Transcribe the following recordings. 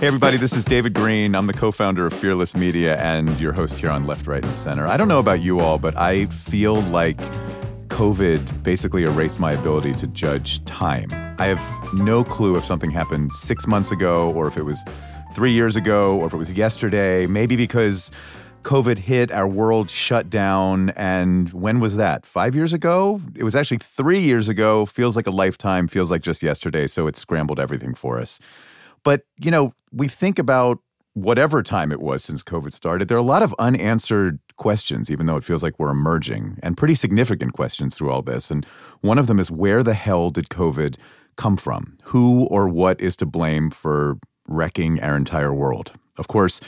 Hey, everybody, this is David Greene. I'm the co founder of Fearless Media and your host here on Left, Right, and Center. I don't know about you all, but I feel like COVID basically erased my ability to judge time. I have no clue if something happened six months ago or if it was three years ago or if it was yesterday. Maybe because COVID hit, our world shut down. And when was that? Five years ago? It was actually three years ago. Feels like a lifetime, feels like just yesterday. So it scrambled everything for us. But, you know, we think about whatever time it was since COVID started, there are a lot of unanswered questions, even though it feels like we're emerging, and pretty significant questions through all this. And one of them is where the hell did COVID come from? Who or what is to blame for wrecking our entire world? Of course,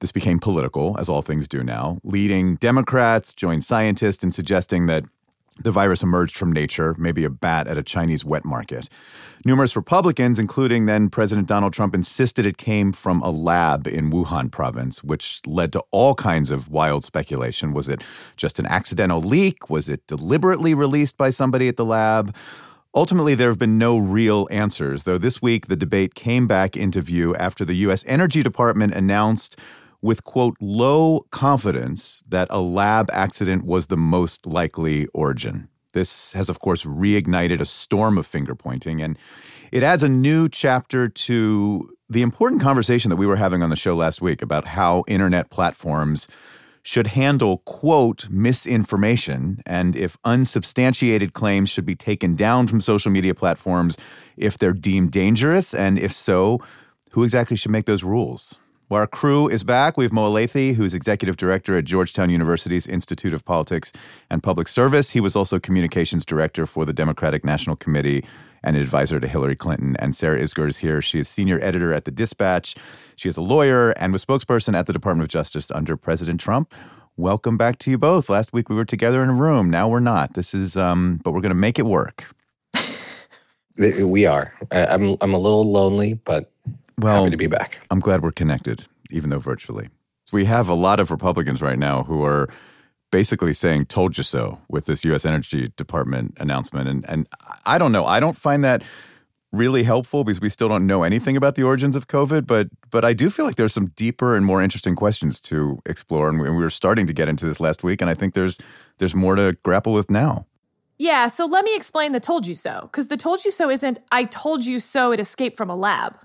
this became political, as all things do now. Leading Democrats joined scientists in suggesting that the virus emerged from nature, maybe a bat at a Chinese wet market. Numerous Republicans, including then President Donald Trump, insisted it came from a lab in Wuhan province, which led to all kinds of wild speculation. Was it just an accidental leak? Was it deliberately released by somebody at the lab? Ultimately, there have been no real answers, though this week the debate came back into view after the U.S. Energy Department announced with, quote, low confidence that a lab accident was the most likely origin. This has, of course, reignited a storm of finger pointing, and it adds a new chapter to the important conversation that we were having on the show last week about how internet platforms should handle, quote, misinformation, and if unsubstantiated claims should be taken down from social media platforms if they're deemed dangerous, and if so, who exactly should make those rules? Well, our crew is back. We have Mo Elleithee, who's executive director at Georgetown University's Institute of Politics and Public Service. He was also communications director for the Democratic National Committee and an advisor to Hillary Clinton. And Sarah Isgur is here. She is senior editor at The Dispatch. She is a lawyer and was spokesperson at the Department of Justice under President Trump. Welcome back to you both. Last week we were together in a room. Now we're not. This is, um, but we're going to make it work. we are. I'm, I'm a little lonely, but well, happy to be back. I'm glad we're connected, even though virtually. We have a lot of Republicans right now who are basically saying "told you so" with this U.S. Energy Department announcement, and and I don't know. I don't find that really helpful because we still don't know anything about the origins of COVID. But but I do feel like there's some deeper and more interesting questions to explore, and we, we were starting to get into this last week, and I think there's there's more to grapple with now. Yeah, so let me explain the told you so. Because the told you so isn't I told you so it escaped from a lab.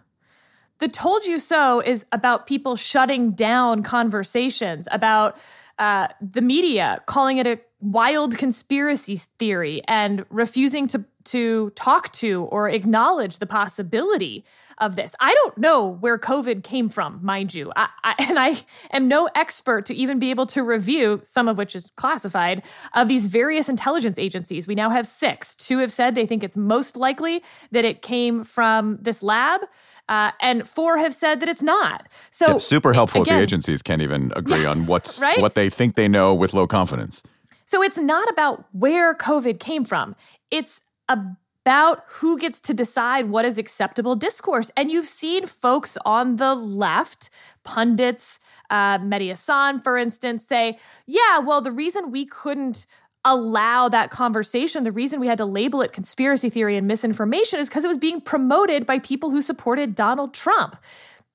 The told you so is about people shutting down conversations, about uh, the media calling it a wild conspiracy theory and refusing to to talk to or acknowledge the possibility of this. I don't know where COVID came from, mind you, I, I, and I am no expert to even be able to review some of which is classified of these various intelligence agencies. We now have six. Two have said they think it's most likely that it came from this lab. Uh, and four have said that it's not. So super helpful again, if the agencies can't even agree on what's right? what they think they know with low confidence. So it's not about where COVID came from. It's about who gets to decide what is acceptable discourse. And you've seen folks on the left, pundits, uh, Mehdi Hasan, for instance, say, yeah, well, the reason we couldn't allow that conversation. The reason we had to label it conspiracy theory and misinformation is because it was being promoted by people who supported Donald Trump.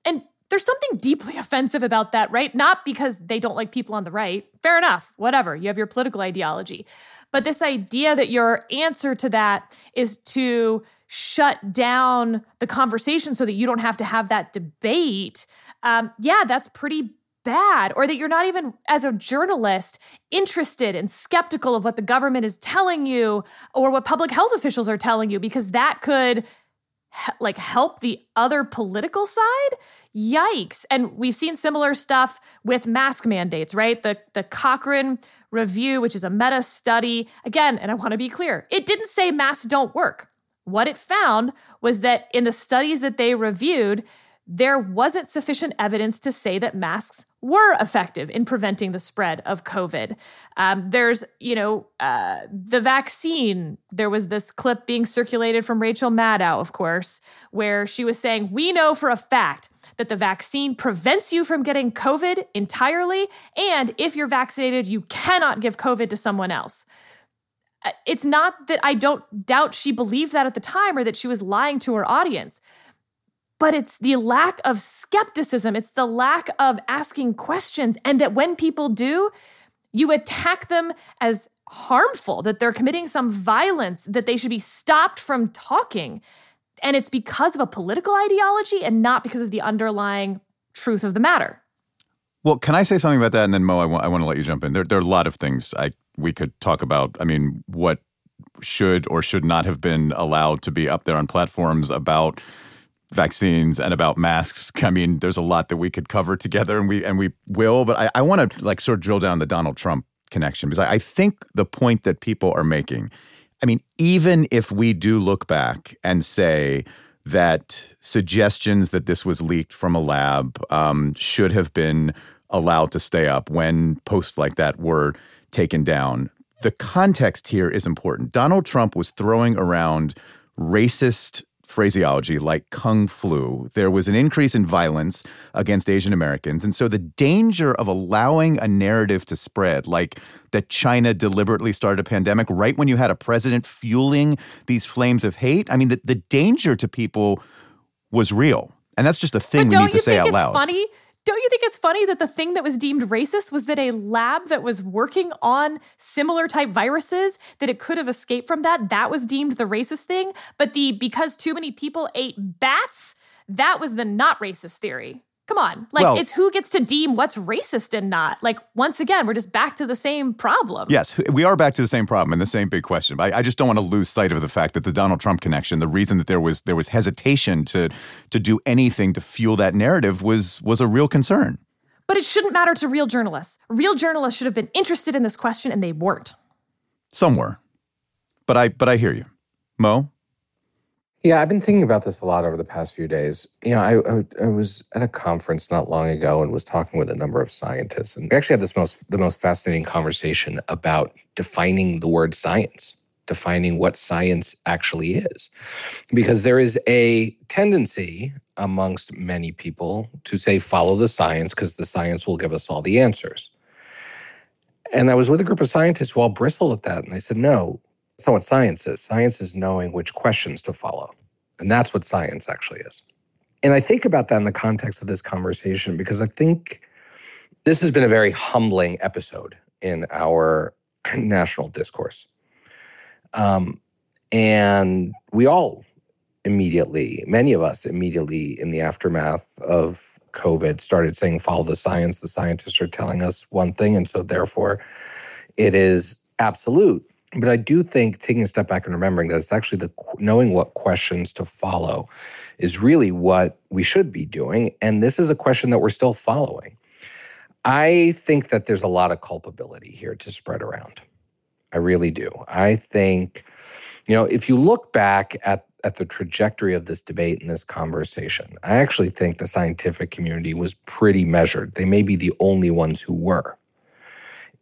And there's something deeply offensive about that, right? Not because they don't like people on the right. Fair enough, whatever. You have your political ideology. But this idea that your answer to that is to shut down the conversation so that you don't have to have that debate, um, yeah, that's pretty bad or that you're not even as a journalist interested and skeptical of what the government is telling you or what public health officials are telling you because that could like help the other political side? Yikes. And we've seen similar stuff with mask mandates right? The the cochrane review which is a meta study. Again and i want to be clear it didn't say masks don't work. What it found was that in the studies that they reviewed there wasn't sufficient evidence to say that masks were effective in preventing the spread of COVID. Um, there's, you know, uh, the vaccine. There was this clip being circulated from Rachel Maddow, of course, where she was saying, We know for a fact that the vaccine prevents you from getting COVID entirely. And if you're vaccinated, you cannot give COVID to someone else. Uh, it's not that I don't doubt she believed that at the time or that she was lying to her audience but it's the lack of skepticism, it's the lack of asking questions. And that when people do, you attack them as harmful, that they're committing some violence, that they should be stopped from talking. And it's because of a political ideology and not because of the underlying truth of the matter. Well, can I say something about that? And then Mo, I want, I want to let you jump in. There, there are a lot of things I we could talk about. I mean, what should or should not have been allowed to be up there on platforms about vaccines and about masks. I mean, there's a lot that we could cover together, and we and we will. But I, I want to like sort of drill down the Donald Trump connection because I, I think the point that people are making. I mean, even if we do look back and say that suggestions that this was leaked from a lab um, should have been allowed to stay up when posts like that were taken down. The context here is important. Donald Trump was throwing around racist phraseology like kung flu. There was an increase in violence against Asian Americans. And so the danger of allowing a narrative to spread, like that China deliberately started a pandemic right when you had a president fueling these flames of hate, I mean, the, the danger to people was real. And that's just a thing we need to say out loud. Funny don't you think it's funny that the thing that was deemed racist was that a lab that was working on similar type viruses that it could have escaped from that that was deemed the racist thing, but the because too many people ate bats, that was the not racist theory. Come on. Like, well, it's who gets to deem what's racist and not. Like, once again, we're just back to the same problem. Yes, we are back to the same problem and the same big question. But I, I, just don't want to lose sight of the fact that the Donald Trump connection, the reason that there was there was hesitation to to do anything to fuel that narrative was was a real concern. But it shouldn't matter to real journalists. Real journalists should have been interested in this question and they weren't. Some were. But I but I hear you. Mo? Yeah, I've been thinking about this a lot over the past few days. You know, I, I, I, was at a conference not long ago and was talking with a number of scientists, and we actually had this most the most fascinating conversation about defining the word science, defining what science actually is, because there is a tendency amongst many people to say follow the science because the science will give us all the answers. And I was with a group of scientists who all bristled at that, and I said, no, not what science is. Science is knowing which questions to follow. And that's what science actually is. And I think about that in the context of this conversation because I think this has been a very humbling episode in our national discourse. Um, and we all immediately, many of us immediately in the aftermath of COVID started saying, follow the science. The scientists are telling us one thing. And so therefore, it is absolute. But I do think taking a step back and remembering that it's actually the knowing what questions to follow is really what we should be doing. And this is a question that we're still following. I think that there's a lot of culpability here to spread around. I really do. I think, you know, if you look back at at the trajectory of this debate and this conversation, I actually think the scientific community was pretty measured. They may be the only ones who were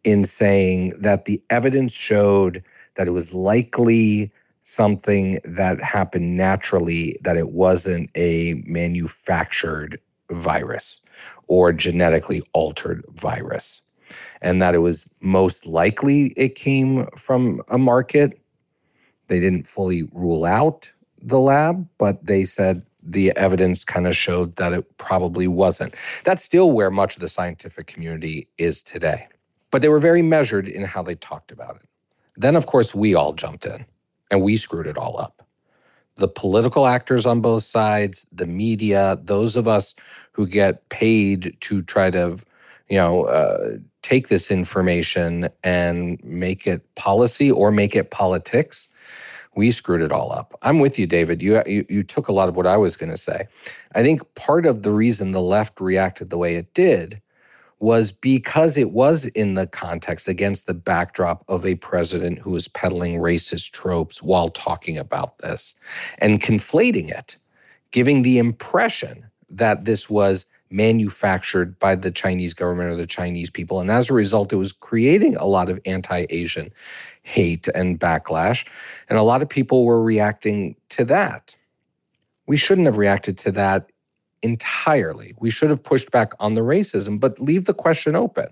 in saying that the evidence showed that it was likely something that happened naturally, that it wasn't a manufactured virus or genetically altered virus, and that it was most likely it came from a market. They didn't fully rule out the lab, but they said the evidence kind of showed that it probably wasn't. That's still where much of the scientific community is today. But they were very measured in how they talked about it. Then, of course, we all jumped in and we screwed it all up. The political actors on both sides, the media, those of us who get paid to try to, you know, uh, take this information and make it policy or make it politics, we screwed it all up. I'm with you, David. You, you, you took a lot of what I was going to say. I think part of the reason the left reacted the way it did was because it was in the context against the backdrop of a president who was peddling racist tropes while talking about this and conflating it, giving the impression that this was manufactured by the Chinese government or the Chinese people. And as a result, it was creating a lot of anti Asian hate and backlash. And a lot of people were reacting to that. We shouldn't have reacted to that entirely. We should have pushed back on the racism, but leave the question open.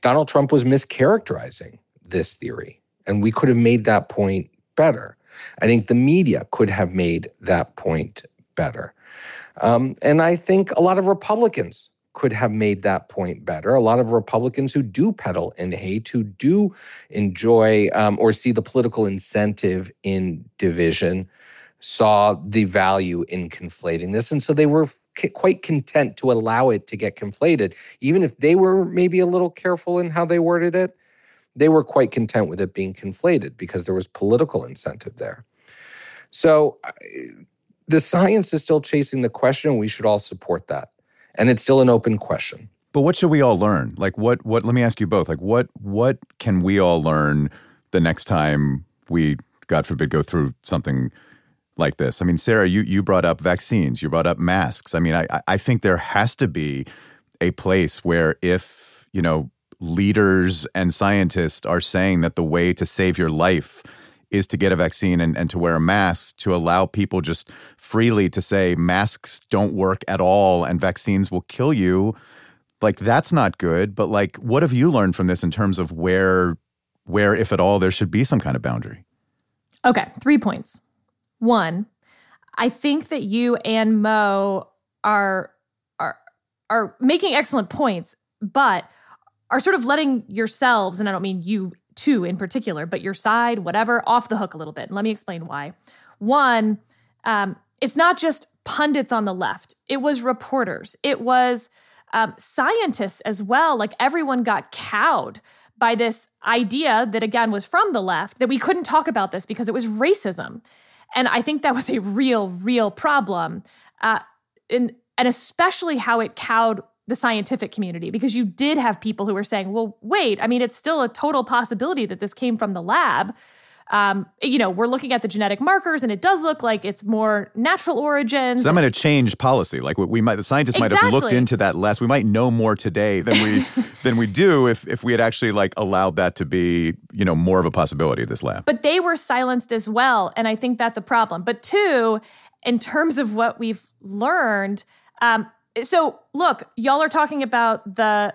Donald Trump was mischaracterizing this theory, and we could have made that point better. I think the media could have made that point better. Um, and I think a lot of Republicans could have made that point better. A lot of Republicans who do peddle in hate, who do enjoy um, or see the political incentive in division, saw the value in conflating this. And so they were quite content to allow it to get conflated. Even if they were maybe a little careful in how they worded it, they were quite content with it being conflated because there was political incentive there. So the science is still chasing the question. We should all support that and it's still an open question. But what should we all learn? Like what what let me ask you both. Like what what can we all learn the next time we god forbid go through something like this? I mean, Sarah, you you brought up vaccines, you brought up masks. I mean, I I think there has to be a place where if, you know, leaders and scientists are saying that the way to save your life is to get a vaccine and, and to wear a mask to allow people just freely to say masks don't work at all and vaccines will kill you like that's not good but like what have you learned from this in terms of where where if at all there should be some kind of boundary okay three points one i think that you and mo are are are making excellent points but are sort of letting yourselves and i don't mean you two in particular, but your side, whatever, off the hook a little bit. And let me explain why. One, um, it's not just pundits on the left, it was reporters, it was um, scientists as well. Like everyone got cowed by this idea that, again, was from the left that we couldn't talk about this because it was racism. And I think that was a real, real problem. Uh, and, and especially how it cowed the scientific community because you did have people who were saying, well, wait, I mean, it's still a total possibility that this came from the lab. Um, you know, we're looking at the genetic markers and it does look like it's more natural origins. So that might have changed policy. Like we might, the scientists exactly. might have looked into that less. We might know more today than we than we do if if we had actually like allowed that to be, you know, more of a possibility. This lab, but they were silenced as well, and I think that's a problem. But two, in terms of what we've learned, um, so look, y'all are talking about the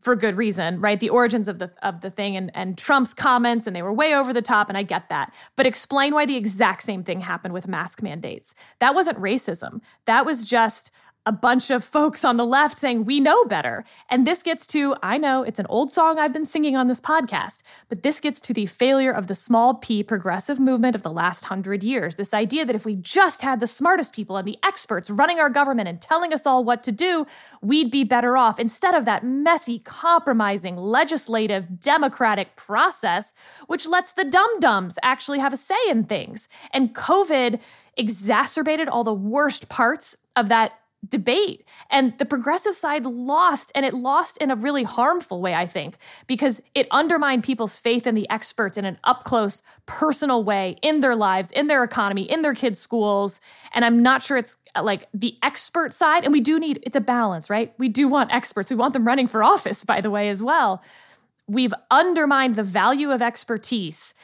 for good reason, right? The origins of the of the thing and, and Trump's comments, and they were way over the top, and I get that. But explain why the exact same thing happened with mask mandates. That wasn't racism. That was just a bunch of folks on the left saying, we know better. And this gets to, I know it's an old song I've been singing on this podcast, but this gets to the failure of the small p progressive movement of the last hundred years. This idea that if we just had the smartest people and the experts running our government and telling us all what to do, we'd be better off. Instead of that messy, compromising, legislative, democratic process, which lets the dum dums actually have a say in things. And COVID exacerbated all the worst parts of that debate. And the progressive side lost, and it lost in a really harmful way, I think, because it undermined people's faith in the experts in an up close, personal way in their lives, in their economy, in their kids' schools. And I'm not sure it's uh, like the expert side. And we do need, it's a balance, right? We do want experts. We want them running for office, by the way, as well. We've undermined the value of expertise.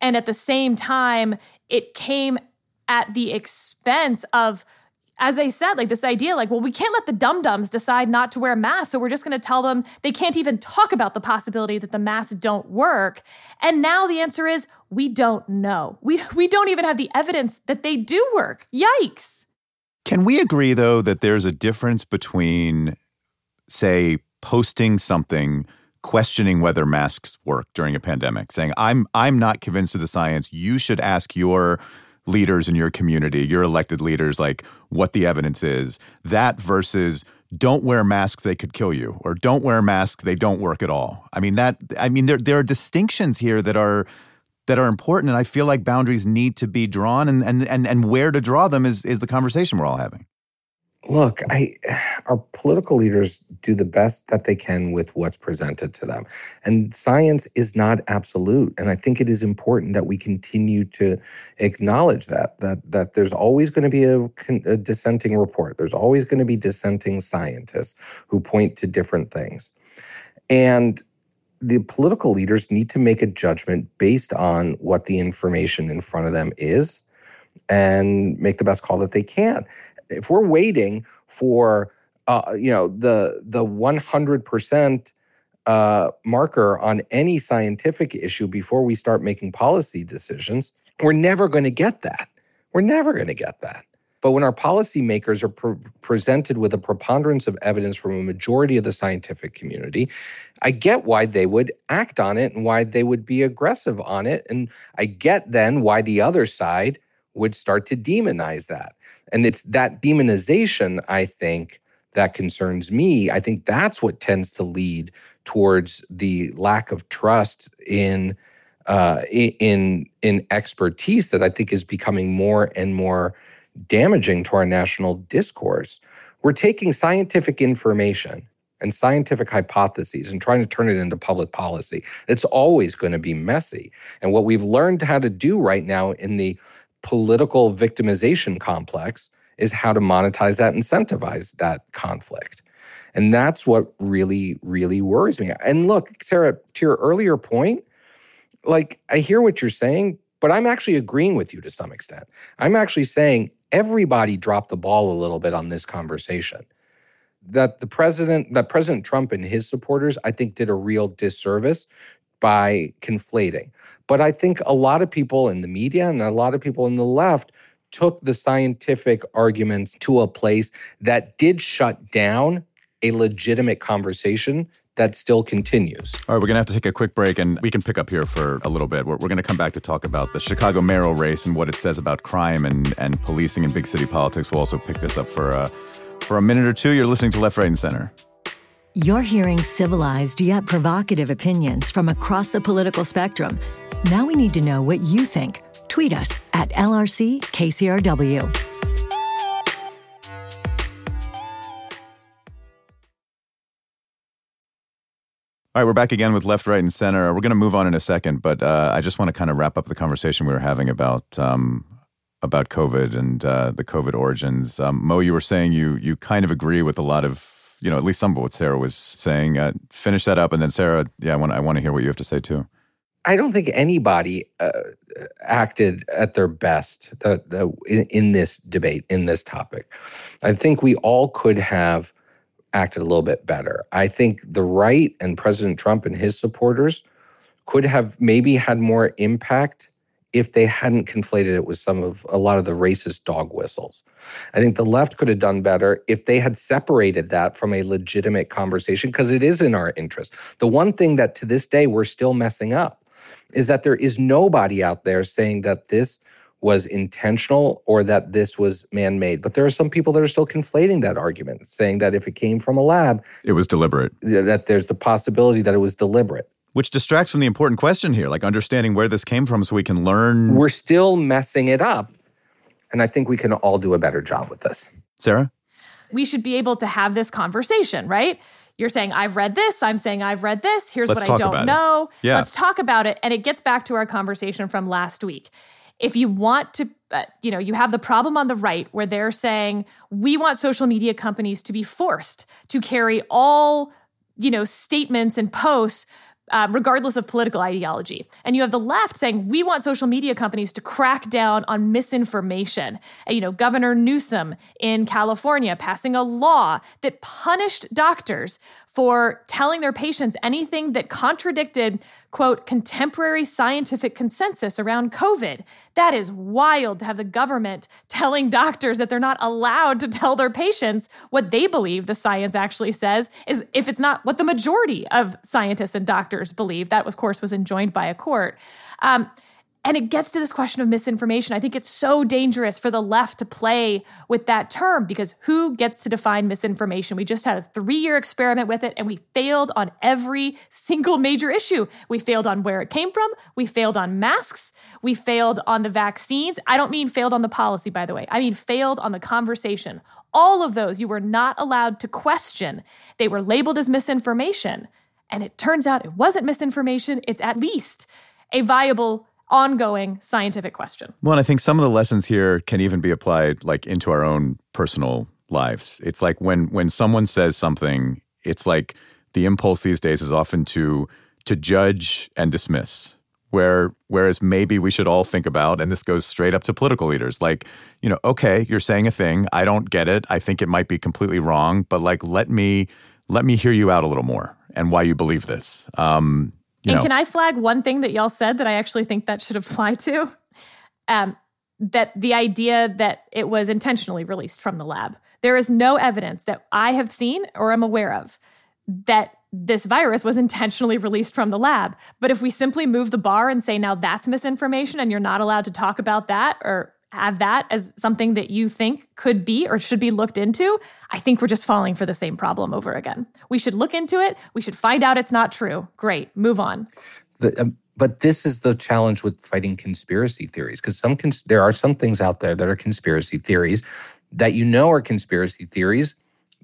And at the same time, it came at the expense of as I said, like this idea, like, well, we can't let the dum dums decide not to wear masks. So we're just going to tell them they can't even talk about the possibility that the masks don't work. And now the answer is we don't know. We, we don't even have the evidence that they do work. Yikes. Can we agree, though, that there's a difference between, say, posting something questioning whether masks work during a pandemic, saying, I'm, I'm not convinced of the science. You should ask your leaders in your community, your elected leaders, like what the evidence is. That versus don't wear masks, they could kill you, or don't wear masks, they don't work at all. I mean that. I mean there there are distinctions here that are that are important, and I feel like boundaries need to be drawn, and and and and where to draw them is is the conversation we're all having look, I our political leaders do the best that they can with what's presented to them. And science is not absolute. And I think it is important that we continue to acknowledge that that that there's always going to be a, a dissenting report. There's always going to be dissenting scientists who point to different things. And the political leaders need to make a judgment based on what the information in front of them is and make the best call that they can if we're waiting for uh, you know the the 100% uh, marker on any scientific issue before we start making policy decisions, we're never going to get that. We're never going to get that. But when our policymakers are pre- presented with a preponderance of evidence from a majority of the scientific community, I get why they would act on it and why they would be aggressive on it. And I get then why the other side would start to demonize that. And it's that demonization, I think, that concerns me. I think that's what tends to lead towards the lack of trust in uh, in in expertise that I think is becoming more and more damaging to our national discourse. We're taking scientific information and scientific hypotheses and trying to turn it into public policy. It's always going to be messy. And what we've learned how to do right now in the political victimization complex is how to monetize that, incentivize that conflict. And that's what really, really worries me. And look, Sarah, to your earlier point, like I hear what you're saying, but I'm actually agreeing with you to some extent. I'm actually saying everybody dropped the ball a little bit on this conversation. That the president, that President Trump and his supporters, I think, did a real disservice by conflating. But I think a lot of people in the media and a lot of people in the left took the scientific arguments to a place that did shut down a legitimate conversation that still continues. All right, we're going to have to take a quick break and we can pick up here for a little bit. We're, we're going to come back to talk about the Chicago mayoral race and what it says about crime and, and policing and big city politics. We'll also pick this up for, uh, for a minute or two. You're listening to Left, Right, and Center. You're hearing civilized yet provocative opinions from across the political spectrum. Now we need to know what you think. Tweet us at LRCKCRW. All right, we're back again with left, right, and center. We're going to move on in a second, but uh, I just want to kind of wrap up the conversation we were having about um, about COVID and uh, the COVID origins. Um, Mo, you were saying you you kind of agree with a lot of you know at least some of what Sarah was saying. Uh, finish that up, and then Sarah, yeah, I want I want to hear what you have to say too. I don't think anybody uh, acted at their best the, the, in, in this debate in this topic. I think we all could have acted a little bit better. I think the right and President Trump and his supporters could have maybe had more impact if they hadn't conflated it with some of a lot of the racist dog whistles. I think the left could have done better if they had separated that from a legitimate conversation because it is in our interest. The one thing that to this day we're still messing up is that there is nobody out there saying that this was intentional or that this was man made. But there are some people that are still conflating that argument, saying that if it came from a lab, it was deliberate. That there's the possibility that it was deliberate. Which distracts from the important question here, like understanding where this came from so we can learn. We're still messing it up. And I think we can all do a better job with this. Sarah? We should be able to have this conversation, right? You're saying, I've read this. I'm saying, I've read this. Here's Let's what I don't know. Yeah. Let's talk about it. And it gets back to our conversation from last week if you want to uh, you know you have the problem on the right where they're saying we want social media companies to be forced to carry all you know statements and posts uh, regardless of political ideology. And you have the left saying we want social media companies to crack down on misinformation. And, you know, Governor Newsom in California passing a law that punished doctors for telling their patients anything that contradicted, quote, contemporary scientific consensus around COVID. That is wild to have the government telling doctors that they're not allowed to tell their patients what they believe the science actually says, is if it's not what the majority of scientists and doctors believe. That, of course, was enjoined by a court. Um, and it gets to this question of misinformation. I think it's so dangerous for the left to play with that term because who gets to define misinformation? We just had a three year experiment with it and we failed on every single major issue. We failed on where it came from. We failed on masks. We failed on the vaccines. I don't mean failed on the policy, by the way. I mean failed on the conversation. All of those you were not allowed to question. They were labeled as misinformation. And it turns out it wasn't misinformation, it's at least a viable ongoing scientific question. Well, and I think some of the lessons here can even be applied like into our own personal lives. It's like when when someone says something, it's like the impulse these days is often to to judge and dismiss. Where whereas maybe we should all think about, and this goes straight up to political leaders, like, you know, okay, you're saying a thing, I don't get it, I think it might be completely wrong, but like let me let me hear you out a little more and why you believe this. Um, and know. can I flag one thing that y'all said that I actually think that should apply to? Um, that the idea that it was intentionally released from the lab. There is no evidence that I have seen or am aware of that this virus was intentionally released from the lab. But if we simply move the bar and say, now that's misinformation and you're not allowed to talk about that or have that as something that you think could be or should be looked into, I think we're just falling for the same problem over again. We should look into it. We should find out it's not true. Great, move on. The, um, but this is the challenge with fighting conspiracy theories because some cons- there are some things out there that are conspiracy theories that you know are conspiracy theories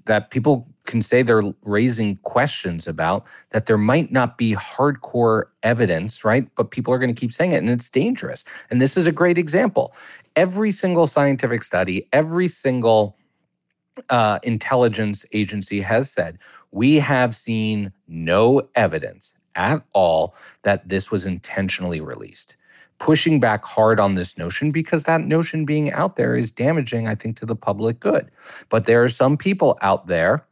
that people can say they're raising questions about that there might not be hardcore evidence, right? But people are going to keep saying it and it's dangerous. And this is a great example. Every single scientific study, every single uh, intelligence agency has said we have seen no evidence at all that this was intentionally released pushing back hard on this notion because that notion being out there is damaging, I think, to the public good. But there are some people out there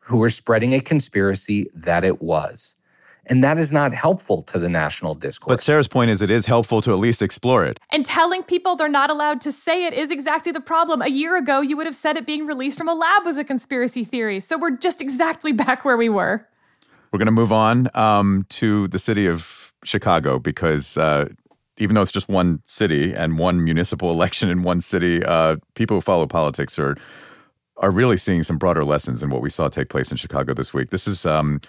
who are spreading a conspiracy that it was. And that is not helpful to the national discourse. But Sarah's point is it is helpful to at least explore it. And telling people they're not allowed to say it is exactly the problem. A year ago, you would have said it being released from a lab was a conspiracy theory. So we're just exactly back where we were. We're going to move on um, to the city of Chicago because uh, even though it's just one city and one municipal election in one city, uh, people who follow politics are are really seeing some broader lessons in what we saw take place in Chicago this week. This is, um,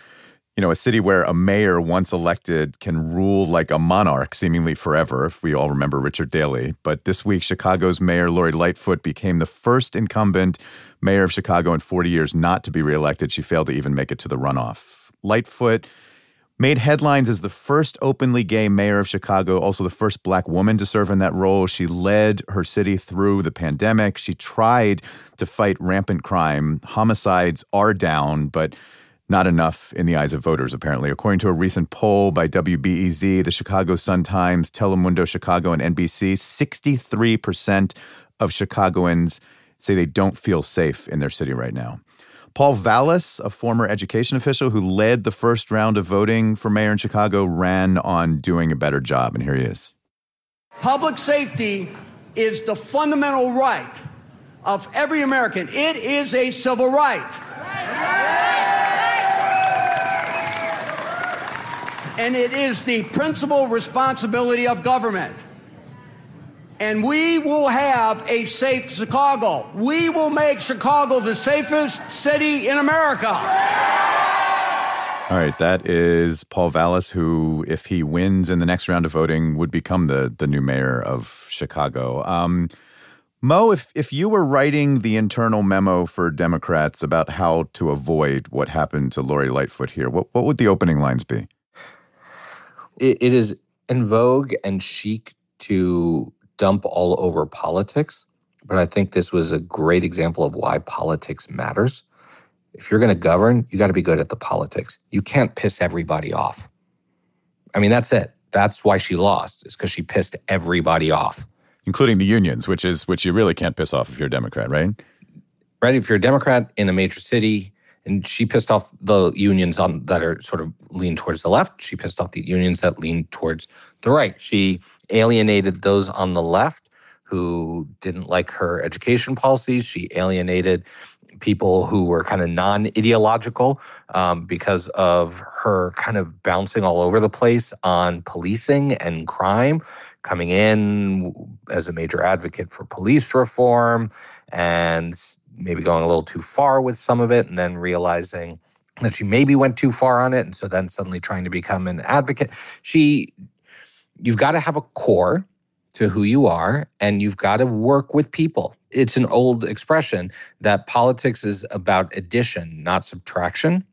you know, a city where a mayor once elected can rule like a monarch seemingly forever, if we all remember Richard Daley. But this week, Chicago's mayor, Lori Lightfoot, became the first incumbent mayor of Chicago in 40 years not to be reelected. She failed to even make it to the runoff. Lightfoot made headlines as the first openly gay mayor of Chicago, also the first black woman to serve in that role. She led her city through the pandemic. She tried to fight rampant crime. Homicides are down, but not enough in the eyes of voters, apparently. According to a recent poll by WBEZ, the Chicago Sun-Times, Telemundo Chicago, and NBC, 63% of Chicagoans say they don't feel safe in their city right now. Paul Vallas, a former education official who led the first round of voting for mayor in Chicago, ran on doing a better job. And here he is. Public safety is the fundamental right of every American, it is a civil right. And it is the principal responsibility of government and we will have a safe Chicago. We will make Chicago the safest city in America. All right, that is Paul Vallas, who, if he wins in the next round of voting, would become the the new mayor of Chicago. Um, Mo, if if you were writing the internal memo for Democrats about how to avoid what happened to Lori Lightfoot here, what what would the opening lines be? It, it is in vogue and chic to dump all over politics, but I think this was a great example of why politics matters. If you're going to govern, you got to be good at the politics. You can't piss everybody off. I mean, that's it. That's why she lost, is because she pissed everybody off. Including the unions, which is which you really can't piss off if you're a Democrat, right? Right. If you're a Democrat in a major city, and she pissed off the unions on that are sort of lean towards the left. She pissed off the unions that lean towards the right. She alienated those on the left who didn't like her education policies. She alienated people who were kind of non ideological um, because of her kind of bouncing all over the place on policing and crime, coming in as a major advocate for police reform and maybe going a little too far with some of it and then realizing that she maybe went too far on it and so then suddenly trying to become an advocate. She you've got to have a core to who you are and you've got to work with people. It's an old expression that politics is about addition not subtraction.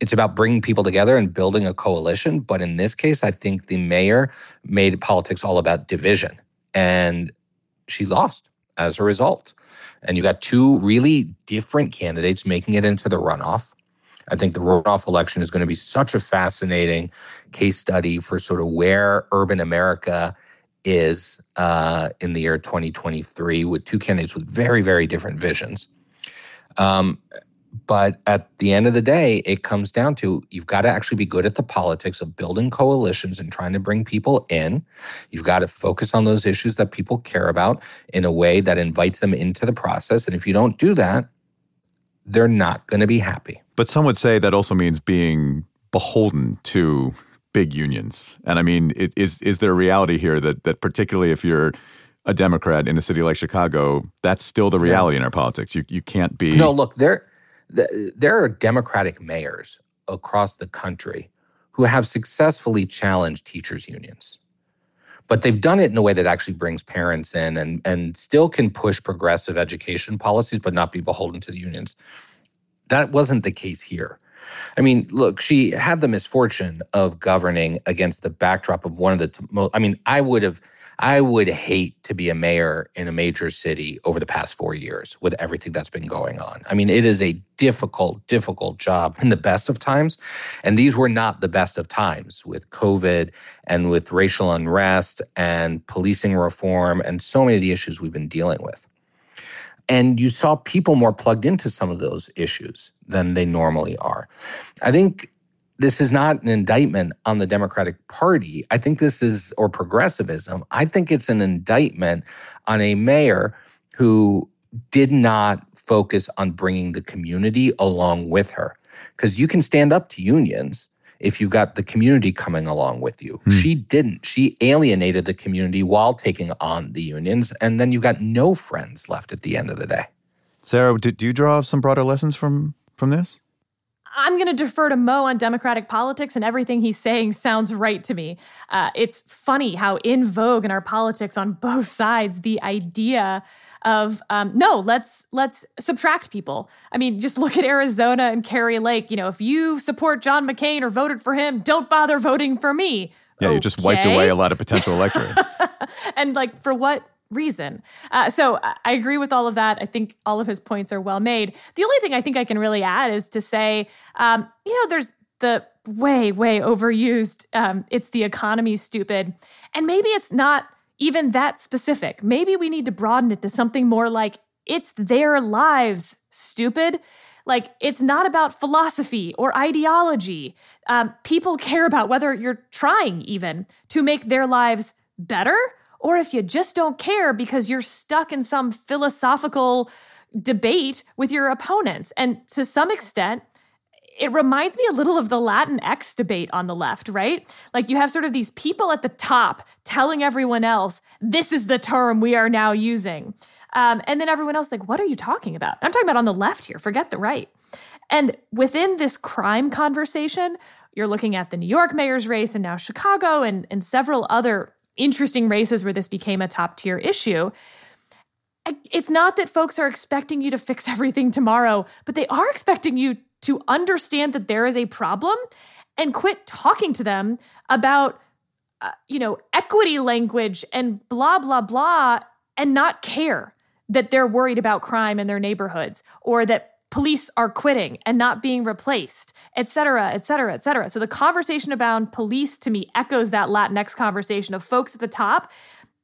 It's about bringing people together and building a coalition but in this case i think the mayor made politics all about division and she lost as a result and you got two really different candidates making it into the runoff. I think the runoff election is going to be such a fascinating case study for sort of where urban America is uh, in the year 2023 with two candidates with very, very different visions. Um, But at the end of the day, it comes down to you've got to actually be good at the politics of building coalitions and trying to bring people in. You've got to focus on those issues that people care about in a way that invites them into the process. And if you don't do that, they're not going to be happy. But some would say that also means being beholden to big unions. And I mean, it, is is there a reality here that that particularly if you're a Democrat in a city like Chicago, that's still the reality yeah. in our politics. You you can't be No, look, there there are Democratic mayors across the country who have successfully challenged teachers' unions. But they've done it in a way that actually brings parents in and, and still can push progressive education policies, but not be beholden to the unions. That wasn't the case here. I mean, look, she had the misfortune of governing against the backdrop of one of the most, I mean, I would have I would hate to be a mayor in a major city over the past four years with everything that's been going on. I mean, it is a difficult, difficult job in the best of times. And these were not the best of times with COVID and with racial unrest and policing reform and so many of the issues we've been dealing with. And you saw people more plugged into some of those issues than they normally are. I think this is not an indictment on the Democratic Party. I think this is, or progressivism. I think it's an indictment on a mayor who did not focus on bringing the community along with her. Because you can stand up to unions if you've got the community coming along with you. Hmm. She didn't. She alienated the community while taking on the unions. And then you've got no friends left at the end of the day. Sarah, do, do you draw some broader lessons from from this? I'm going to defer to Mo on Democratic politics, and everything he's saying sounds right to me. Uh, it's funny how in vogue in our politics on both sides the idea of um, no, let's let's subtract people. I mean, just look at Arizona and Kari Lake. You know, if you support John McCain or voted for him, don't bother voting for me. Yeah, okay. you just wiped away a lot of potential electorate. and like for what reason. Uh, so I agree with all of that. I think all of his points are well made. The only thing I think I can really add is to say, um, you know, there's the way, way overused, um, it's the economy stupid. And maybe it's not even that specific. Maybe we need to broaden it to something more like it's their lives stupid. Like, it's not about philosophy or ideology. Um, people care about whether you're trying even to make their lives better or if you just don't care because you're stuck in some philosophical debate with your opponents. And to some extent, it reminds me a little of the Latin X debate on the left, right? Like you have sort of these people at the top telling everyone else, this is the term we are now using. Um, and then everyone else, like, what are you talking about? I'm talking about on the left here, forget the right. And within this crime conversation, you're looking at the New York mayor's race and now Chicago and, and several other interesting races where this became a top tier issue. It's not that folks are expecting you to fix everything tomorrow, but they are expecting you to understand that there is a problem and quit talking to them about uh, you know equity language and blah blah blah and not care that they're worried about crime in their neighborhoods or that police are quitting and not being replaced, et cetera, et cetera, et cetera. So the conversation about police to me echoes that Latinx conversation of folks at the top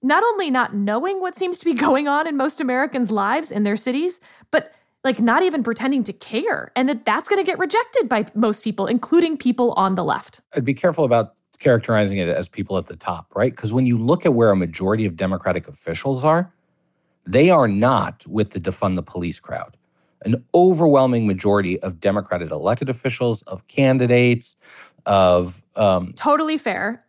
not only not knowing what seems to be going on in most Americans' lives in their cities, but like not even pretending to care and that that's going to get rejected by most people including people on the left. I'd be careful about characterizing it as people at the top right? Because when you look at where a majority of democratic officials are they are not with the defund the police crowd an overwhelming majority of Democratic elected officials, of candidates, of. Um, totally fair.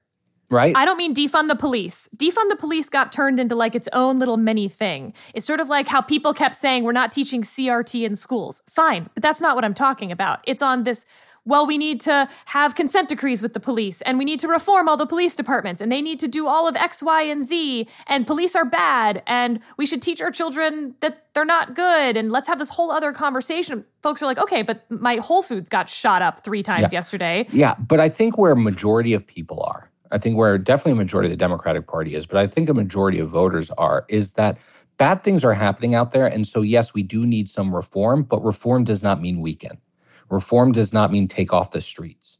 Right? I don't mean defund the police. Defund the police got turned into like its own little mini thing. It's sort of like how people kept saying we're not teaching CRT in schools. Fine, but that's not what I'm talking about. It's on this well, we need to have consent decrees with the police and we need to reform all the police departments and they need to do all of X, Y, and Z and police are bad and we should teach our children that they're not good and let's have this whole other conversation. Folks are like, okay, but my Whole Foods got shot up three times yeah. yesterday. Yeah, but I think where a majority of people are, I think where definitely a majority of the Democratic Party is, but I think a majority of voters are, is that bad things are happening out there. And so, yes, we do need some reform, but reform does not mean weaken. Reform does not mean take off the streets.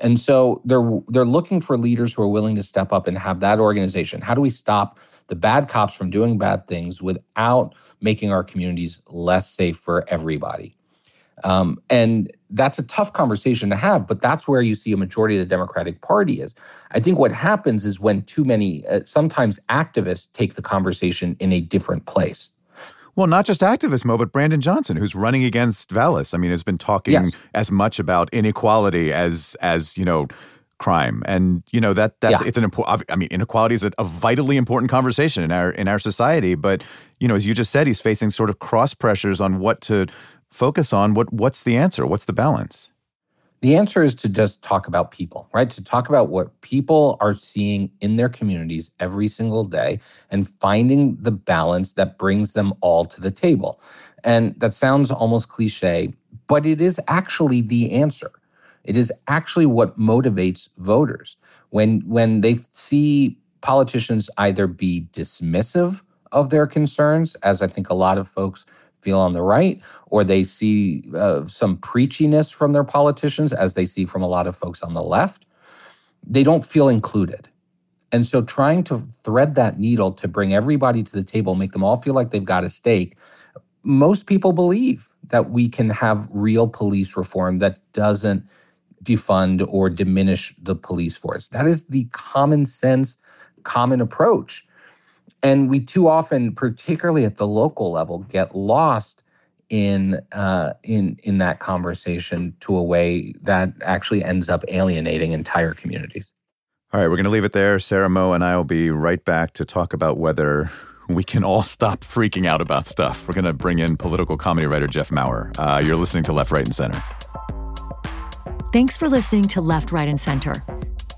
And so they're they're looking for leaders who are willing to step up and have that organization. How do we stop the bad cops from doing bad things without making our communities less safe for everybody? Um, and that's a tough conversation to have, but that's where you see a majority of the Democratic Party is. I think what happens is when too many, uh, sometimes activists take the conversation in a different place. Well, not just activists, Mo, but Brandon Johnson, who's running against Vallas. I mean, has been talking yes. as much about inequality as as you know crime, and you know that that's yeah. it's an important. I mean, inequality is a, a vitally important conversation in our in our society. But you know, as you just said, he's facing sort of cross pressures on what to focus on. What what's the answer? What's the balance? The answer is to just talk about people, right? To talk about what people are seeing in their communities every single day and finding the balance that brings them all to the table. And that sounds almost cliche, but it is actually the answer. It is actually what motivates voters. When when they see politicians either be dismissive of their concerns, as I think a lot of folks feel on the right, or they see uh, some preachiness from their politicians, as they see from a lot of folks on the left, they don't feel included. And so, trying to thread that needle to bring everybody to the table, make them all feel like they've got a stake, most people believe that we can have real police reform that doesn't defund or diminish the police force. That is the common sense, common approach. And we too often, particularly at the local level, get lost in uh, in in that conversation to a way that actually ends up alienating entire communities. All right, we're going to leave it there. Sarah Mo and I will be right back to talk about whether we can all stop freaking out about stuff. We're going to bring in political comedy writer Jeff Maurer. Uh, you're listening to Left, Right, and Center. Thanks for listening to Left, Right, and Center.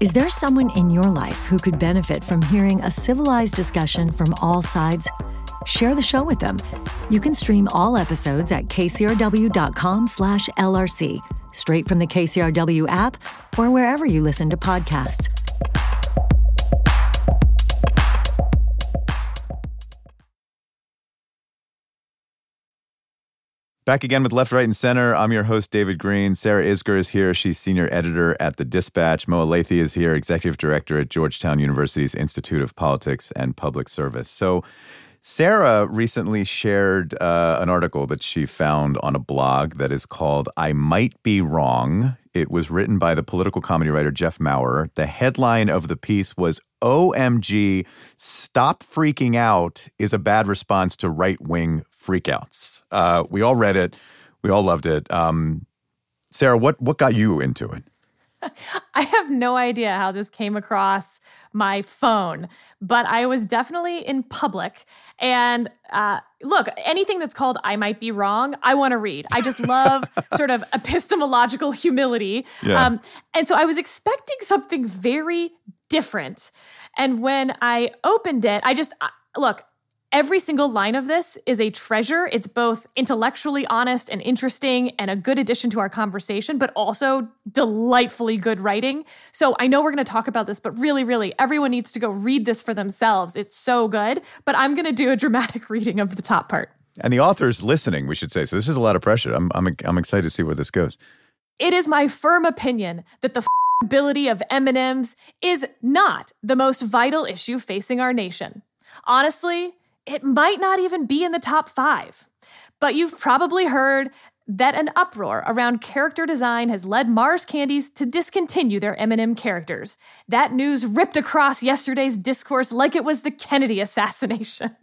Is there someone in your life who could benefit from hearing a civilized discussion from all sides? Share the show with them. You can stream all episodes at kcrw.com/lrc, straight from the KCRW app or wherever you listen to podcasts. Back again with Left, Right, and Center. I'm your host, David Greene. Sarah Isgur is here. She's senior editor at The Dispatch. Mo Elleithee is here, executive director at Georgetown University's Institute of Politics and Public Service. So, Sarah recently shared uh, an article that she found on a blog that is called I Might Be Wrong. It was written by the political comedy writer Jeff Maurer. The headline of the piece was OMG, Stop Freaking Out is a Bad Response to Right Wing freakouts. Uh, we all read it. We all loved it. Um, Sarah, what what got you into it? I have no idea how this came across my phone, but I was definitely in public. And uh, look, anything that's called I Might Be Wrong, I want to read. I just love sort of epistemological humility. Yeah. Um, and so I was expecting something very different. And when I opened it, I just, uh, look, Every single line of this is a treasure. It's both intellectually honest and interesting and a good addition to our conversation, but also delightfully good writing. So I know we're going to talk about this, but really, really, everyone needs to go read this for themselves. It's so good. But I'm going to do a dramatic reading of the top part. And the author's listening, we should say. So this is a lot of pressure. I'm, I'm, I'm excited to see where this goes. It is my firm opinion that the ability of M&Ms is not the most vital issue facing our nation. Honestly, it might not even be in the top five. But you've probably heard that an uproar around character design has led Mars Candies to discontinue their M&M characters. That news ripped across yesterday's discourse like it was the Kennedy assassination.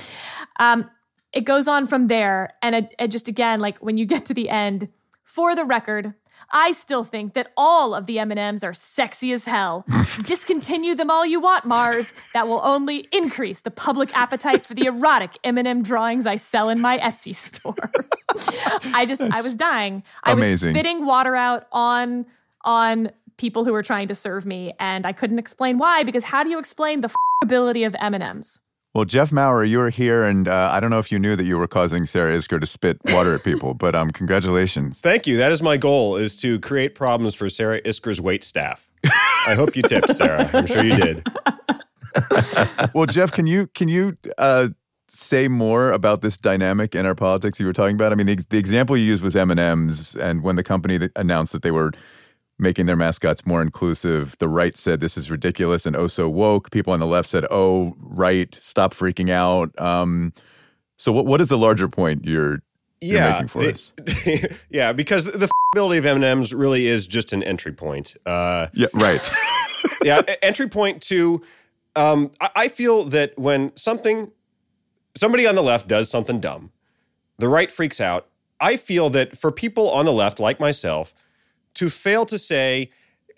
um, it goes on from there, and it, it just again, like when you get to the end, for the record, I still think that all of the M&Ms are sexy as hell. Discontinue them all you want, Mars. That will only increase the public appetite for the erotic M&M drawings I sell in my Etsy store. I just I was dying. I amazing. was spitting water out on on people who were trying to serve me and I couldn't explain why because how do you explain the f- ability of M&Ms? Well, Jeff Maurer, you were here, and uh, I don't know if you knew that you were causing Sarah Isgur to spit water at people, but um, congratulations. Thank you. That is my goal: is to create problems for Sarah Isgur's wait staff. I hope you tipped, Sarah. I'm sure you did. well, Jeff, can you can you uh, say more about this dynamic in our politics you were talking about? I mean, the, the example you used was M and M's, and when the company that announced that they were making their mascots more inclusive. The right said this is ridiculous and oh so woke. People on the left said, "Oh, right, stop freaking out." Um, so, what what is the larger point you're you're yeah, making for us. yeah, because the ability of M&Ms really is just an entry point. Uh, Yeah, right. yeah, entry point to. Um, I, I feel that when something, somebody on the left does something dumb, the right freaks out. I feel that for people on the left, like myself, to fail to say,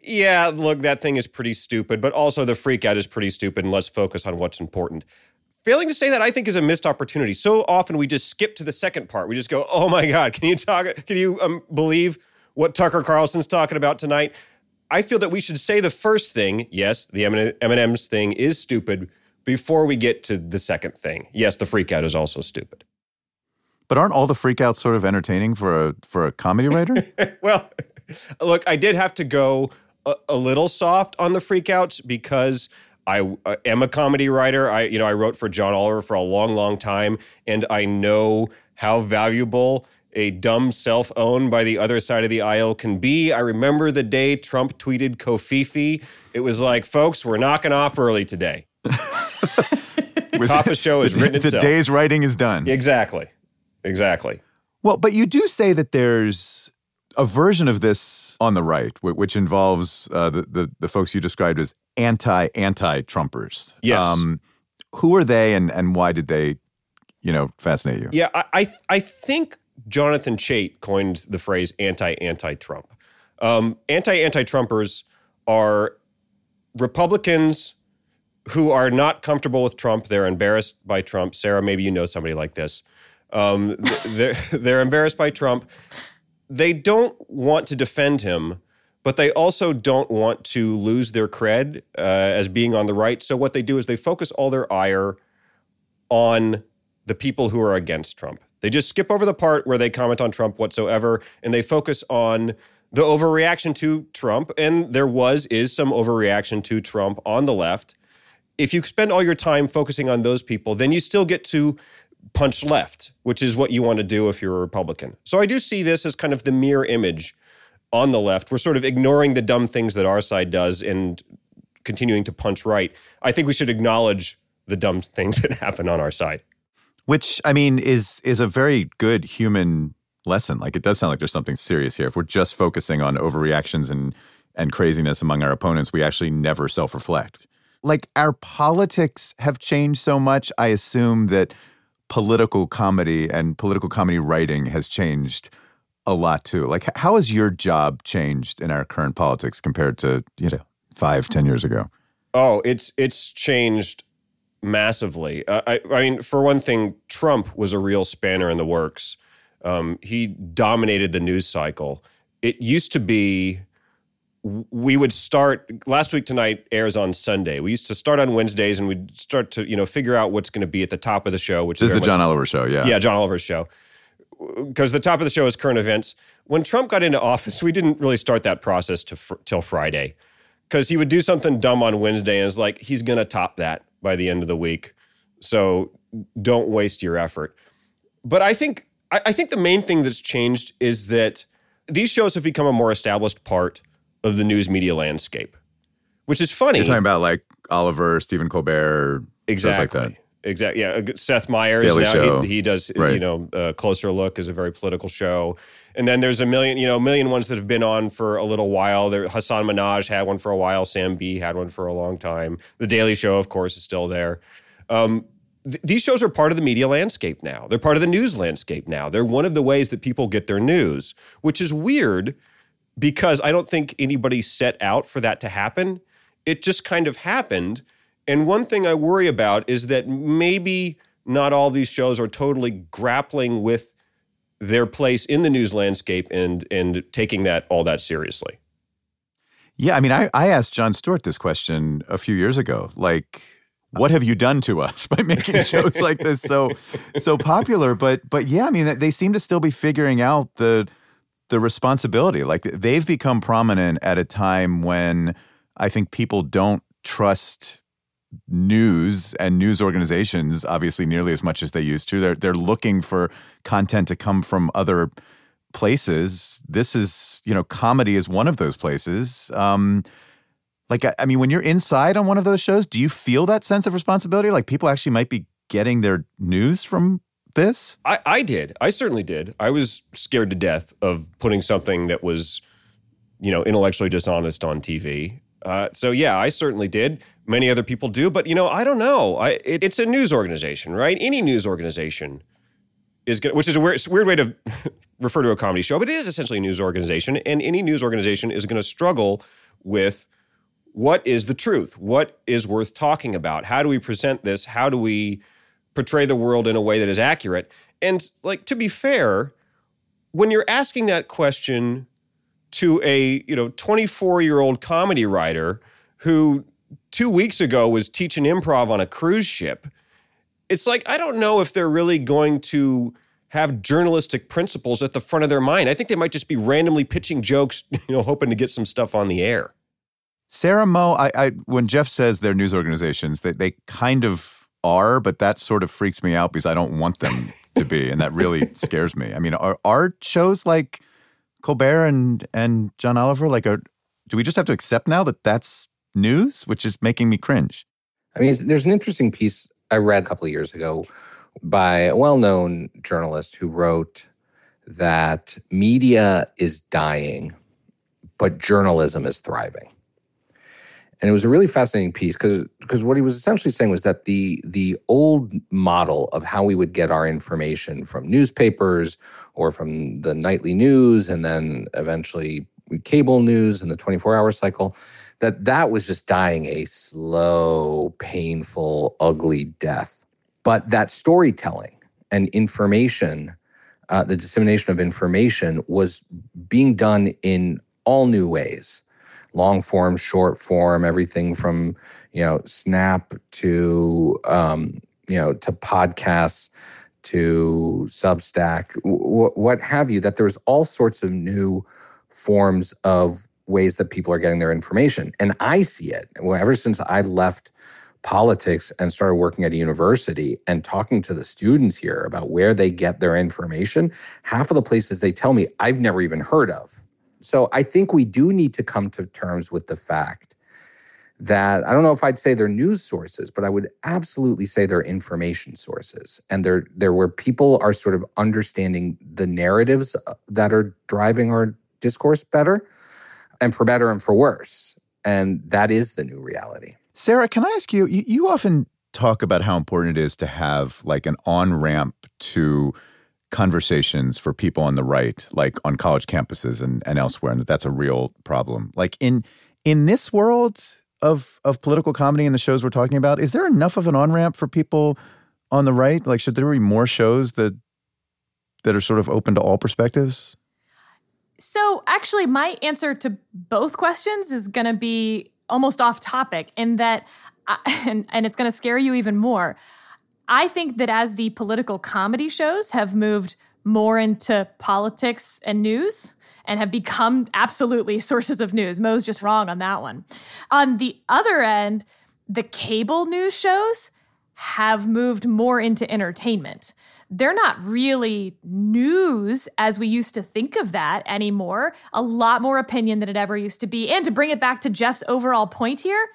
"Yeah, look, that thing is pretty stupid," but also the freak out is pretty stupid, and let's focus on what's important. Failing to say that, I think, is a missed opportunity. So often we just skip to the second part. We just go, "Oh my God, can you talk? Can you um, believe what Tucker Carlson's talking about tonight?" I feel that we should say the first thing. Yes, the M&M's thing is stupid before we get to the second thing. Yes, the freak out is also stupid. but aren't all the freakouts sort of entertaining for a for a comedy writer? well, look, I did have to go a, a little soft on the freakouts because I uh, am a comedy writer. I, you know, I wrote for John Oliver for a long, long time, and I know how valuable a dumb self owned by the other side of the aisle can be. I remember the day Trump tweeted covfefe. It was like, folks, we're knocking off early today. Top of show is the, written the itself. day's writing is done. Exactly. Exactly. Well, but you do say that there's a version of this on the right, which involves uh, the, the the folks you described as anti anti Trumpers. Yes. who are they, and and why did they, you know, fascinate you? Yeah, I, I I think Jonathan Chait coined the phrase anti anti Trump. Um, anti anti Trumpers are Republicans who are not comfortable with Trump. They're embarrassed by Trump. Sarah, maybe you know somebody like this. Um, they're, they're embarrassed by Trump. They don't want to defend him, but they also don't want to lose their cred uh, as being on the right. So what they do is they focus all their ire on the people who are against Trump. They just skip over the part where they comment on Trump whatsoever, and they focus on the overreaction to Trump. And there was, is some overreaction to Trump on the left. If you spend all your time focusing on those people, then you still get to punch left, which is what you want to do if you're a Republican. So I do see this as kind of the mirror image on the left. We're sort of ignoring the dumb things that our side does and continuing to punch right. I think we should acknowledge the dumb things that happen on our side. Which I mean is is a very good human lesson. Like it does sound like there's something serious here. If we're just focusing on overreactions and and craziness among our opponents, we actually never self-reflect. Like our politics have changed so much, I assume that political comedy and political comedy writing has changed a lot too. Like how has your job changed in our current politics compared to, you know, five, ten years ago? Oh, it's it's changed massively. Uh, I, I mean, for one thing, Trump was a real spanner in the works. Um, he dominated the news cycle. It used to be we would start last week tonight airs on Sunday. We used to start on Wednesdays and we'd start to you know figure out what's going to be at the top of the show, which This is the John Oliver show, yeah. yeah, John Oliver's show. Because the top of the show is current events. When Trump got into office, we didn't really start that process to fr- till Friday, because he would do something dumb on Wednesday, and it's like he's going to top that by the end of the week. So don't waste your effort. But I think I, I think the main thing that's changed is that these shows have become a more established part of the news media landscape, which is funny. You're talking about like Oliver, Stephen Colbert, Exactly. like that. Exactly. Yeah. Seth Meyers. Daily now Show. He, he does, Right. you know, uh, Closer Look is a very political show. And then there's a million, you know, a million ones that have been on for a little while. There, Hasan Minhaj had one for a while. Sam Bee had one for a long time. The Daily Show, of course, is still there. Um, th- these shows are part of the media landscape now. They're part of the news landscape now. They're one of the ways that people get their news, which is weird because I don't think anybody set out for that to happen. It just kind of happened. And one thing I worry about is that maybe not all these shows are totally grappling with their place in the news landscape and and taking that all that seriously. Yeah, I mean, I, I asked Jon Stewart this question a few years ago. Like, what have you done to us by making shows like this so so popular? But but yeah, I mean, they seem to still be figuring out the the responsibility. Like they've become prominent at a time when I think people don't trust news and news organizations obviously nearly as much as they used to. They're they're looking for content to come from other places. This is, you know, comedy is one of those places. Um, like, I, I mean, when you're inside on one of those shows, do you feel that sense of responsibility? Like people actually might be getting their news from this? I, I did. I certainly did. I was scared to death of putting something that was, you know, intellectually dishonest on TV. Uh, so yeah, I certainly did. Many other people do, but you know, I don't know. I it, it's a news organization, right? Any news organization is going, which is a weird, a weird way to refer to a comedy show, but it is essentially a news organization, and any news organization is going to struggle with what is the truth, what is worth talking about, how do we present this, how do we portray the world in a way that is accurate, and like to be fair, when you're asking that question to a you know 24 year old comedy writer who two weeks ago was teaching improv on a cruise ship it's like I don't know if they're really going to have journalistic principles at the front of their mind. I think they might just be randomly pitching jokes, you know, hoping to get some stuff on the air. Sarah Mo, I, I when Jeff says they're news organizations, they they kind of are, but that sort of freaks me out because I don't want them to be, and that really scares me. I mean, are are shows like Colbert and and John Oliver like are do we just have to accept now that that's news, which is making me cringe? I mean, there's an interesting piece I read a couple of years ago by a well known journalist who wrote that media is dying, but journalism is thriving. And it was a really fascinating piece because because what he was essentially saying was that the the old model of how we would get our information from newspapers or from the nightly news and then eventually cable news and the 24 hour cycle that that was just dying a slow, painful, ugly death. But that storytelling and information, uh, the dissemination of information was being done in all new ways long form, short form, everything from, you know, Snap to, um, you know, to podcasts to Substack, w- what have you, that there's all sorts of new forms of ways that people are getting their information. And I see it Well, ever since I left politics and started working at a university and talking to the students here about where they get their information. Half of the places they tell me I've never even heard of. So I think we do need to come to terms with the fact that I don't know if I'd say they're news sources, but I would absolutely say they're information sources. And they're they're where people are sort of understanding the narratives uh, that are driving our discourse better and for better and for worse. And that is the new reality. Sarah, can I ask you, you, you often talk about how important it is to have like an on ramp to conversations for people on the right, like on college campuses and, and elsewhere, and that that's a real problem. Like in in this world of of political comedy and the shows we're talking about, is there enough of an on ramp for people on the right? Like, should there be more shows that that are sort of open to all perspectives? So, actually, my answer to both questions is going to be almost off topic in that, I, uh, and, and it's going to scare you even more. I think that as the political comedy shows have moved more into politics and news and have become absolutely sources of news, Mo's just wrong on that one. On the other end, the cable news shows have moved more into entertainment they're not really news as we used to think of that anymore. A lot more opinion than it ever used to be. And to bring it back to Jeff's overall point here,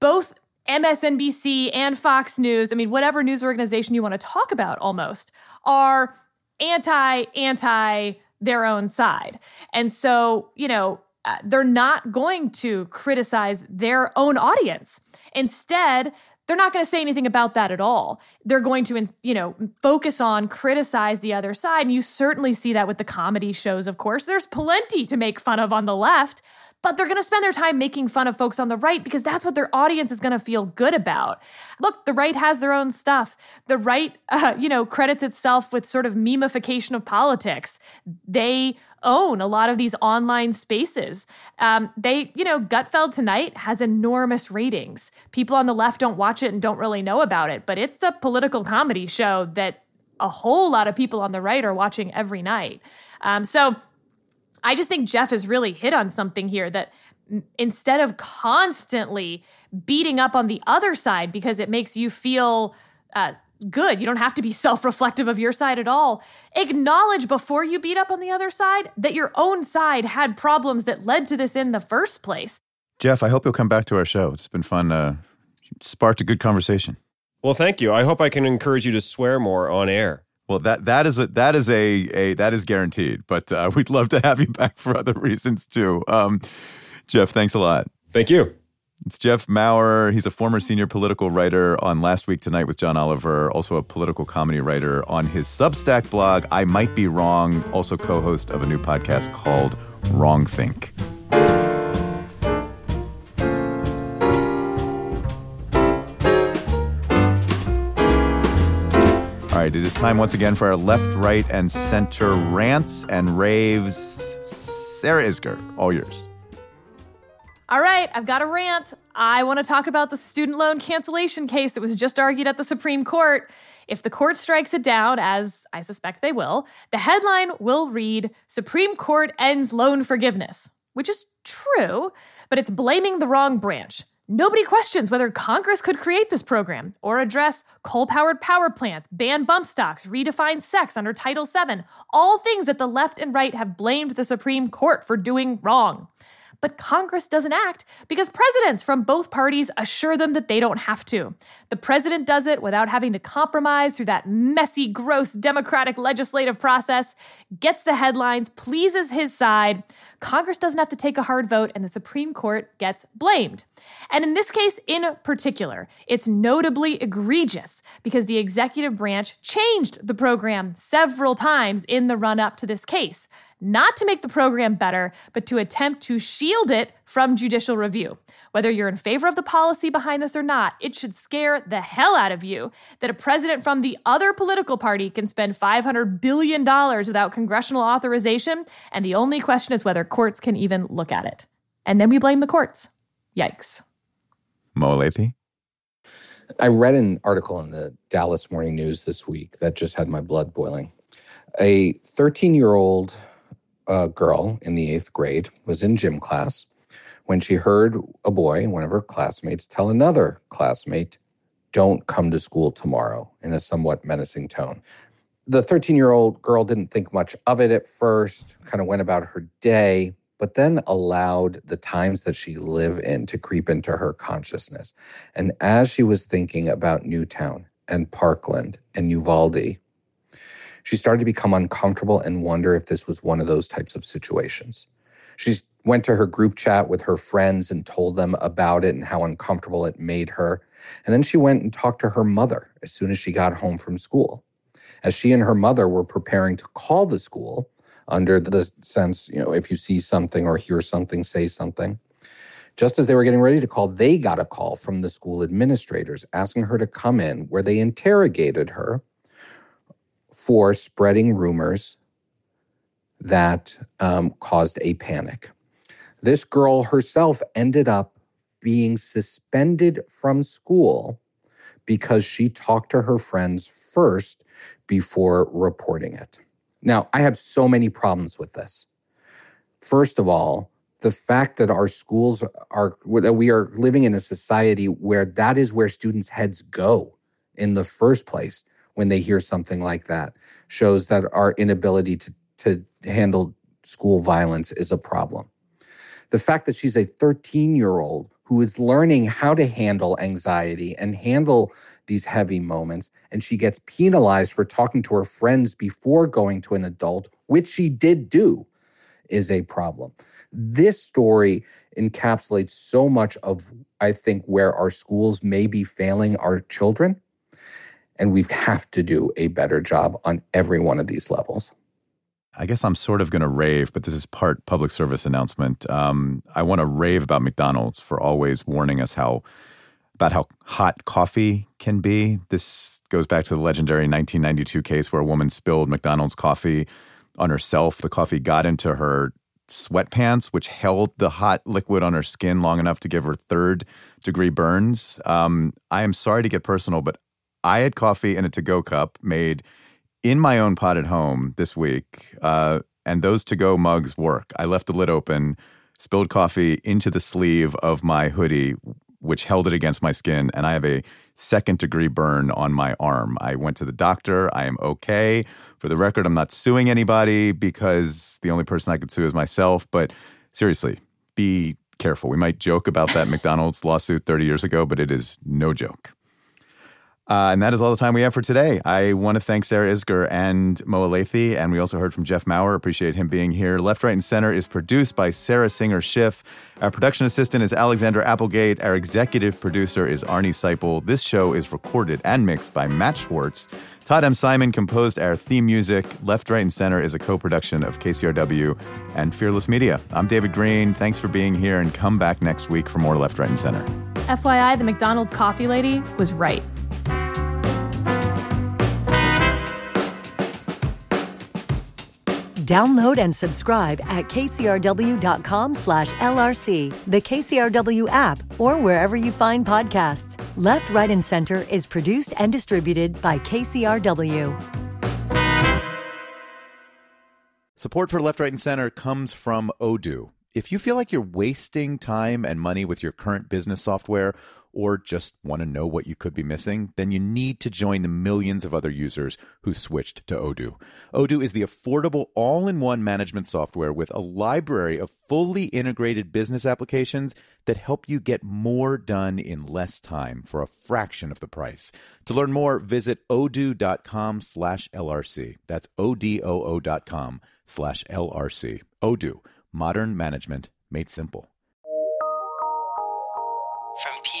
both MSNBC and Fox News, I mean, whatever news organization you want to talk about almost, are anti, anti their own side. And so, you know, uh, they're not going to criticize their own audience. Instead, they're not going to say anything about that at all. They're going to, you know, focus on criticize the other side. And you certainly see that with the comedy shows, of course. There's plenty to make fun of on the left, but they're going to spend their time making fun of folks on the right because that's what their audience is going to feel good about. Look, the right has their own stuff. The right, uh, you know, credits itself with sort of memification of politics. They own a lot of these online spaces. Um, they, you know, Gutfeld Tonight has enormous ratings. People on the left don't watch it and don't really know about it, but it's a political comedy show that a whole lot of people on the right are watching every night. Um, so I just think Jeff has really hit on something here that instead of constantly beating up on the other side because it makes you feel uh, good. You don't have to be self reflective of your side at all. Acknowledge before you beat up on the other side that your own side had problems that led to this in the first place. Jeff, I hope you'll come back to our show. It's been fun. Uh, sparked a good conversation. Well, thank you. I hope I can encourage you to swear more on air. Well, that that is a that is a, a that is guaranteed. But uh, we'd love to have you back for other reasons too. Um, Jeff, thanks a lot. Thank you. It's Jeff Maurer. He's a former senior political writer on Last Week Tonight with John Oliver, also a political comedy writer on his Substack blog, I Might Be Wrong, also co host of a new podcast called Wrong Think. Right, it is time once again for our left, right, and center rants and raves. Sarah Isgur, all yours. All right, I've got a rant. I want to talk about the student loan cancellation case that was just argued at the Supreme Court. If the court strikes it down, as I suspect they will, the headline will read Supreme Court ends loan forgiveness, which is true, but it's blaming the wrong branch. Nobody questions whether Congress could create this program or address coal powered power plants, ban bump stocks, redefine sex under Title VII, all things that the left and right have blamed the Supreme Court for doing wrong. But Congress doesn't act because presidents from both parties assure them that they don't have to. The president does it without having to compromise through that messy, gross democratic legislative process, gets the headlines, pleases his side. Congress doesn't have to take a hard vote, and the Supreme Court gets blamed. And in this case in particular, it's notably egregious because the executive branch changed the program several times in the run up to this case not to make the program better, but to attempt to shield it from judicial review. Whether you're in favor of the policy behind this or not, it should scare the hell out of you that a president from the other political party can spend $500 billion without congressional authorization, and the only question is whether courts can even look at it. And then we blame the courts. Yikes. Mo Elleithee? I read an article in the Dallas Morning News this week that just had my blood boiling. A 13 year old uh, girl in the eighth grade was in gym class when she heard a boy, one of her classmates, tell another classmate, Don't come to school tomorrow, in a somewhat menacing tone. The 13 year old girl didn't think much of it at first, kind of went about her day, but then allowed the times that she live in to creep into her consciousness. And as she was thinking about Newtown and Parkland and Uvalde, she started to become uncomfortable and wonder if this was one of those types of situations. She went to her group chat with her friends and told them about it and how uncomfortable it made her. And then she went and talked to her mother as soon as she got home from school. As she and her mother were preparing to call the school, under the sense, you know, if you see something or hear something, say something. Just as they were getting ready to call, they got a call from the school administrators asking her to come in, where they interrogated her for spreading rumors that um, caused a panic. This girl herself ended up being suspended from school because she talked to her friends first before reporting it. Now, I have so many problems with this. First of all, the fact that our schools are, that we are living in a society where that is where students' heads go in the first place when they hear something like that shows that our inability to, to handle school violence is a problem. The fact that she's a 13 year old who is learning how to handle anxiety and handle these heavy moments, and she gets penalized for talking to her friends before going to an adult, which she did do, is a problem. This story encapsulates so much of, I think, where our schools may be failing our children and we have to do a better job on every one of these levels. I guess I'm sort of going to rave, but this is part public service announcement. Um, I want to rave about McDonald's for always warning us how about how hot coffee can be. This goes back to the legendary 1992 case where a woman spilled McDonald's coffee on herself. The coffee got into her sweatpants, which held the hot liquid on her skin long enough to give her third degree burns. Um, I am sorry to get personal, but I had coffee in a to go cup made in my own pot at home this week, uh, and those to go mugs work. I left the lid open, spilled coffee into the sleeve of my hoodie, which held it against my skin, and I have a second degree burn on my arm. I went to the doctor. I am okay. For the record, I'm not suing anybody because the only person I could sue is myself. But seriously, be careful. We might joke about that McDonald's lawsuit 30 years ago, but it is no joke. Uh, and that is all the time we have for today. I want to thank Sarah Isgur and Mo Elleithee, and we also heard from Jeff Maurer. Appreciate him being here. Left, Right, and Center is produced by Sarah Singer Schiff. Our production assistant is Alexander Applegate. Our executive producer is Arnie Seipel. This show is recorded and mixed by Matt Schwartz. Todd M. Simon composed our theme music. Left, Right, and Center is a co production of KCRW and Fearless Media. I'm David Greene. Thanks for being here, and come back next week for more Left, Right, and Center. FYI, the McDonald's coffee lady was right. Download and subscribe at kcrw.com slash LRC, the KCRW app, or wherever you find podcasts. Left, Right, and Center is produced and distributed by KCRW. Support for Left, Right, and Center comes from Odoo. If you feel like you're wasting time and money with your current business software, or just want to know what you could be missing, then you need to join the millions of other users who switched to Odoo. Odoo is the affordable all in one management software with a library of fully integrated business applications that help you get more done in less time for a fraction of the price. To learn more, visit odoo.com slash LRC. That's O-D-O-O dot com slash LRC. Odoo, modern management made simple. From.